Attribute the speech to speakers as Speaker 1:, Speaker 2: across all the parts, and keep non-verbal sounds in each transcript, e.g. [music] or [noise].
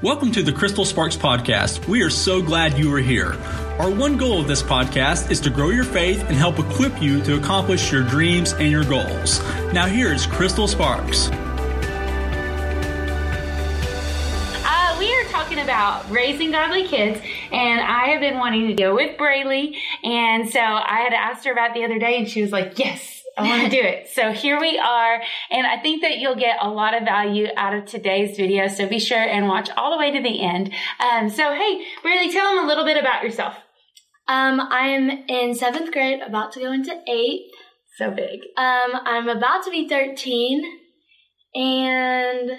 Speaker 1: Welcome to the Crystal Sparks Podcast. We are so glad you are here. Our one goal of this podcast is to grow your faith and help equip you to accomplish your dreams and your goals. Now, here is Crystal Sparks.
Speaker 2: Uh, we are talking about raising godly kids, and I have been wanting to go with Braylee, and so I had asked her about the other day, and she was like, "Yes, I want to [laughs] do it. So here we are. And I think that you'll get a lot of value out of today's video. So be sure and watch all the way to the end. Um, so, hey, really tell them a little bit about yourself.
Speaker 3: Um, I'm in seventh grade, about to go into eighth.
Speaker 2: So big.
Speaker 3: Um, I'm about to be 13, and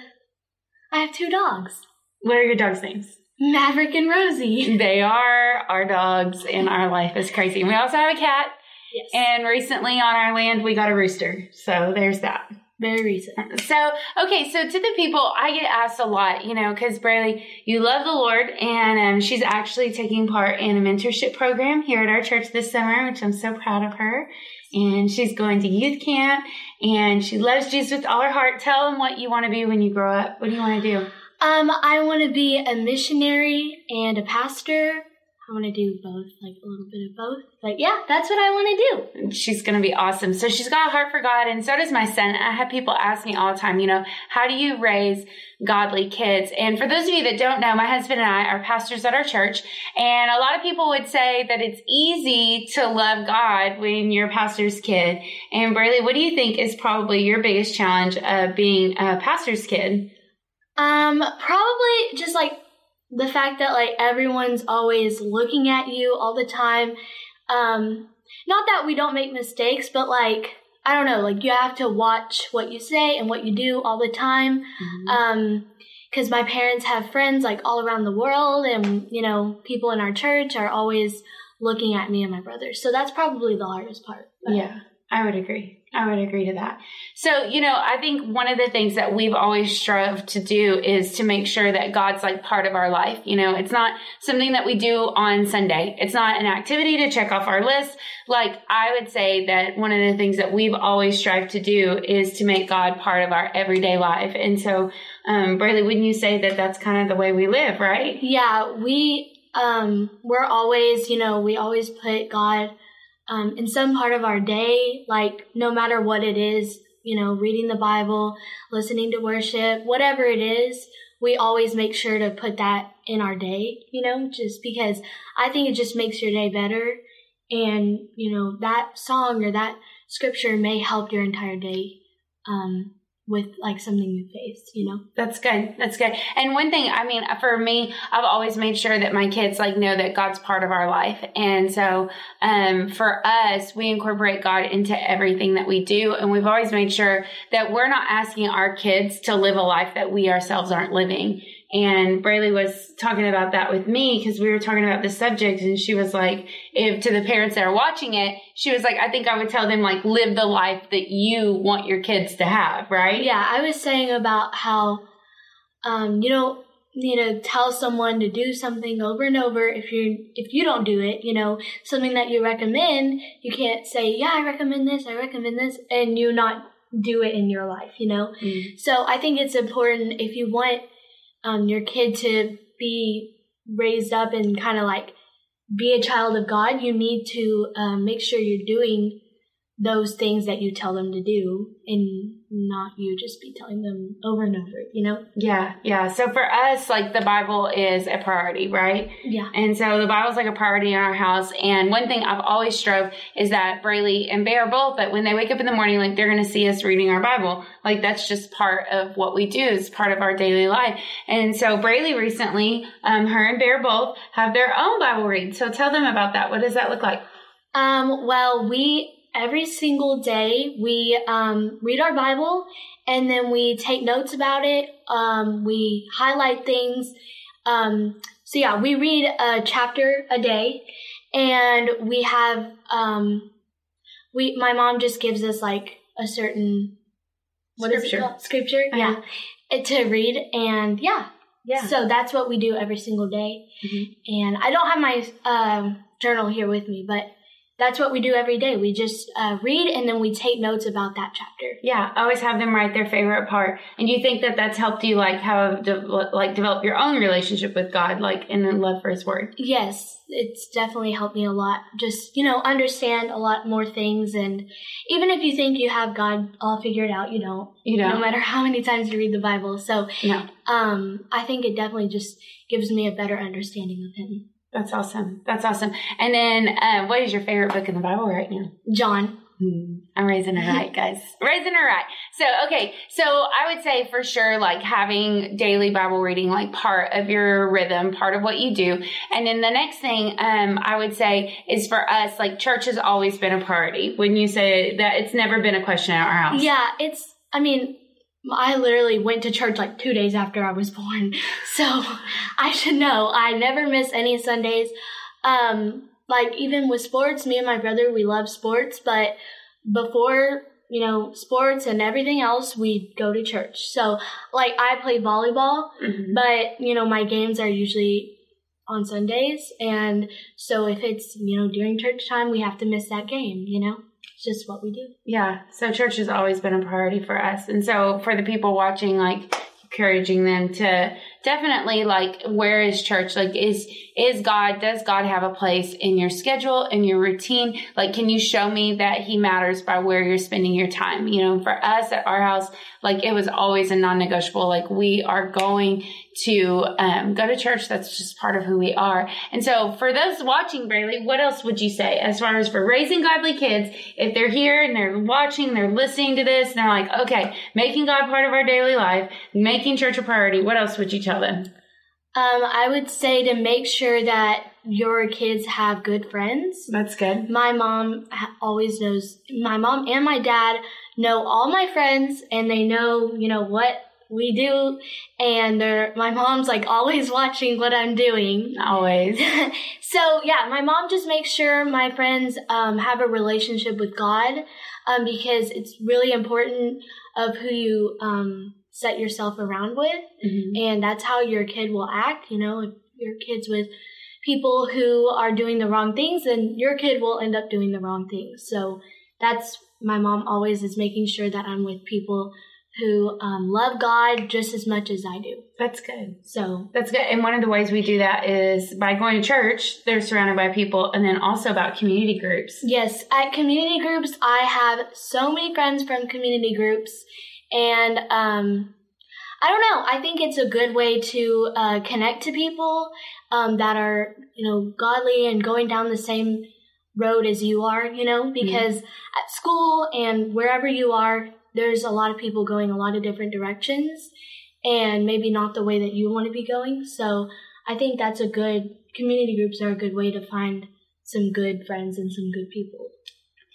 Speaker 3: I have two dogs.
Speaker 2: What are your dogs' names?
Speaker 3: Maverick and Rosie.
Speaker 2: They are our dogs in our life is crazy. And we also have a cat.
Speaker 3: Yes.
Speaker 2: And recently on our land, we got a rooster. So there's that.
Speaker 3: Very recent.
Speaker 2: So, okay, so to the people, I get asked a lot, you know, because Braylee, you love the Lord, and um, she's actually taking part in a mentorship program here at our church this summer, which I'm so proud of her. And she's going to youth camp, and she loves Jesus with all her heart. Tell them what you want to be when you grow up. What do you want to do?
Speaker 3: Um, I want to be a missionary and a pastor. I want to do both, like a little bit of both. But yeah, that's what I want to
Speaker 2: do. She's going to be awesome. So she's got a heart for God, and so does my son. I have people ask me all the time, you know, how do you raise godly kids? And for those of you that don't know, my husband and I are pastors at our church, and a lot of people would say that it's easy to love God when you're a pastor's kid. And Braylee, what do you think is probably your biggest challenge of being a pastor's kid?
Speaker 3: Um, probably just like the fact that like everyone's always looking at you all the time. Um, not that we don't make mistakes, but like I don't know, like you have to watch what you say and what you do all the time. Mm-hmm. Um, because my parents have friends like all around the world, and you know, people in our church are always looking at me and my brother. So that's probably the hardest part.
Speaker 2: But. Yeah, I would agree. I would agree to that. So, you know, I think one of the things that we've always strove to do is to make sure that God's like part of our life. You know, it's not something that we do on Sunday. It's not an activity to check off our list. Like, I would say that one of the things that we've always strived to do is to make God part of our everyday life. And so, um, Braylee, wouldn't you say that that's kind of the way we live, right?
Speaker 3: Yeah, we, um, we're always, you know, we always put God um, in some part of our day, like no matter what it is, you know, reading the Bible, listening to worship, whatever it is, we always make sure to put that in our day, you know, just because I think it just makes your day better. And, you know, that song or that scripture may help your entire day. Um, with like something you face, you know?
Speaker 2: That's good. That's good. And one thing, I mean, for me, I've always made sure that my kids like know that God's part of our life. And so, um, for us, we incorporate God into everything that we do. And we've always made sure that we're not asking our kids to live a life that we ourselves aren't living. And Braylee was talking about that with me because we were talking about the subject and she was like, if to the parents that are watching it, she was like, I think I would tell them like live the life that you want your kids to have, right?
Speaker 3: Yeah, I was saying about how, um, you don't need to tell someone to do something over and over if you if you don't do it, you know, something that you recommend, you can't say, yeah, I recommend this, I recommend this, and you not do it in your life, you know? Mm. So I think it's important if you want um, your kid to be raised up and kind of like be a child of God, you need to um, make sure you're doing those things that you tell them to do and not you just be telling them over and over, you know?
Speaker 2: Yeah, yeah. So for us, like the Bible is a priority, right?
Speaker 3: Yeah.
Speaker 2: And so the Bible's like a priority in our house. And one thing I've always strove is that Braylee and Bear both, that when they wake up in the morning, like they're going to see us reading our Bible. Like that's just part of what we do. It's part of our daily life. And so Braylee recently, um, her and Bear both have their own Bible read. So tell them about that. What does that look like?
Speaker 3: Um, well, we every single day we um, read our Bible and then we take notes about it. Um, we highlight things. Um, so yeah, we read a chapter a day, and we have um, we. My mom just gives us like a certain
Speaker 2: what scripture.
Speaker 3: Scripture, uh-huh. yeah, to read, and yeah,
Speaker 2: yeah.
Speaker 3: So that's what we do every single day. Mm-hmm. And I don't have my um, journal here with me, but that's what we do every day. We just uh, read and then we take notes about that chapter.
Speaker 2: Yeah, always have them write their favorite part. And do you think that that's helped you like have de- like develop your own relationship with God, like in the love for His Word?
Speaker 3: Yes, it's definitely helped me a lot. Just you know, understand a lot more things, and even if you think you have God all figured out, you don't.
Speaker 2: You know,
Speaker 3: No matter how many times you read the Bible. So,
Speaker 2: no,
Speaker 3: um, I think it definitely just gives me a better understanding of Him.
Speaker 2: That's awesome. That's awesome. And then, uh, what is your favorite book in the Bible right now?
Speaker 3: John.
Speaker 2: I'm raising her right, guys. [laughs] raising her right. So, okay. So I would say for sure, like having daily Bible reading, like part of your rhythm, part of what you do. And then the next thing, um, I would say is for us, like church has always been a priority. When you say that it's never been a question at our house.
Speaker 3: Yeah, it's. I mean, I literally went to church like two days after I was born, [laughs] so I should know. I never miss any Sundays. Um, like even with sports, me and my brother, we love sports, but before you know sports and everything else, we go to church. So like I play volleyball,
Speaker 2: Mhm.
Speaker 3: but you know my games are usually on Sundays, and so if it's you know during church time, we have to miss that game. You know, it's just what we do.
Speaker 2: Yeah. So church has always been a priority for us. And so for the people watching, like encouraging them to definitely like where is church? Like is is God does God have a place in your schedule, in your routine? Like can you show me that he matters by where you're spending your time? You know, for us at our house, like it was always a non-negotiable. Like we are going to um, go to church. That's just part of who we are. And so for those watching, Braylee, what else would you say as far as for raising godly kids? If they're here and they're watching, they're listening to this, and they're like, okay, making God part of our daily life, making church a priority, what else would you tell them?
Speaker 3: Um, I would say to make sure that your kids have good friends.
Speaker 2: That's good.
Speaker 3: My mom always knows, my mom and my dad know all my friends and they know, you know, what we do. And they're, my mom's like always [laughs] watching what I'm doing.
Speaker 2: Always. [laughs]
Speaker 3: so yeah, my mom just makes sure my friends um, have a relationship with God um, because it's really important of who you um, set yourself around with,
Speaker 2: Mhm.
Speaker 3: and that's how your kid will act. You know, if your kid's with people who are doing the wrong things, then your kid will end up doing the wrong things. So that's my mom always is making sure that I'm with people who um, love God just as much as I do.
Speaker 2: That's good.
Speaker 3: So
Speaker 2: That's good. And one of the ways we do that is by going to church, they're surrounded by people, and then also about community groups.
Speaker 3: Yes, at community groups, I have so many friends from community groups, and um, I don't know. I think it's a good way to uh, connect to people um, that are, you know, godly and going down the same road as you are. You know, because at school and wherever you are, there's a lot of people going a lot of different directions, and maybe not the way that you want to be going. So I think that's a good community groups are a good way to find some good friends and some good people.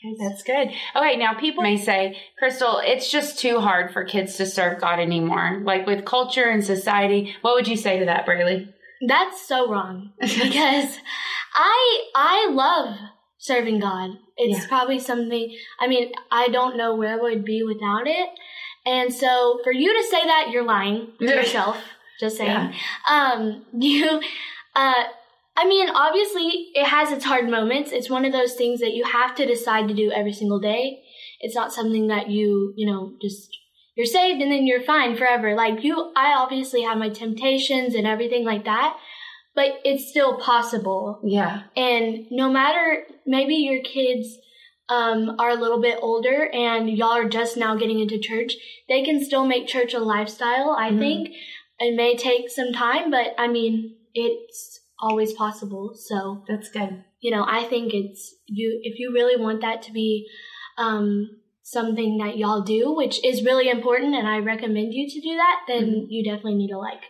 Speaker 2: Okay, that's good. Okay, now people may say, Crystal, it's just too hard for kids to serve God anymore. Like with culture and society, what would you say to that, Braylee?
Speaker 3: That's so wrong because I I love serving God. It's
Speaker 2: Yeah.
Speaker 3: probably something I mean, I don't know where I would be without it. And so for you to say that you're lying to yourself, just saying.
Speaker 2: Yeah.
Speaker 3: Um [laughs] you uh I mean, obviously it has its hard moments. It's one of those things that you have to decide to do every single day. It's not something that you, you know, just you're saved and then you're fine forever. Like you, I obviously have my temptations and everything like that, but it's still possible.
Speaker 2: Yeah.
Speaker 3: And no matter, maybe your kids um, are a little bit older and y'all are just now getting into church, they can still make church a lifestyle. I
Speaker 2: Mhm.
Speaker 3: think it may take some time, but I mean, it's always possible. So
Speaker 2: That's good.
Speaker 3: you know, I think it's you if you really want that to be um, something that y'all do, which is really important, and I recommend you to do that. Then
Speaker 2: Mhm.
Speaker 3: you definitely need to like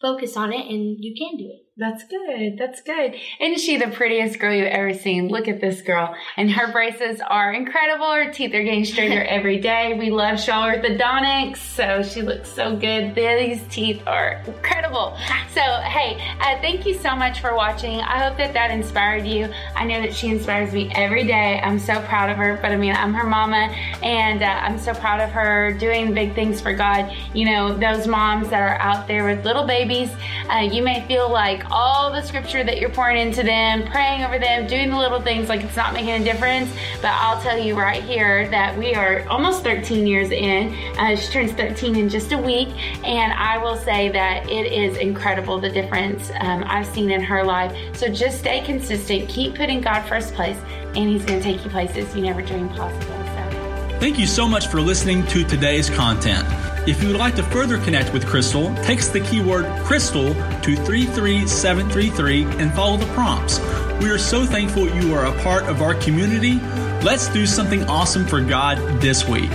Speaker 3: focus on it, and you can do it.
Speaker 2: That's good. That's good. Isn't she the prettiest girl you've ever seen? Look at this girl. And her braces are incredible. Her teeth are getting straighter [laughs] every day. We love Shaw Orthodontics, so she looks so good. These teeth are incredible. So, hey, uh, thank you so much for watching. I hope that that inspired you. I know that she inspires me every day. I'm so proud of her, but I mean, I'm her mama, and uh, I'm so proud of her doing big things for God. You know, those moms that are out there with little babies babies, uh, you may feel like all the scripture that you're pouring into them, praying over them, doing the little things like it's not making a difference. But I'll tell you right here that we are almost 13 years in. Uh, she turns 13 in just a week, and I will say that it is incredible the difference um, I've seen in her life. So just stay consistent, keep putting God first place, and He's going to take you places you never dreamed possible. So.
Speaker 1: Thank you so much for listening to today's content. If you would like to further connect with Crystal, text the keyword Crystal to 33733 and follow the prompts. We are so thankful you are a part of our community. Let's do something awesome for God this week.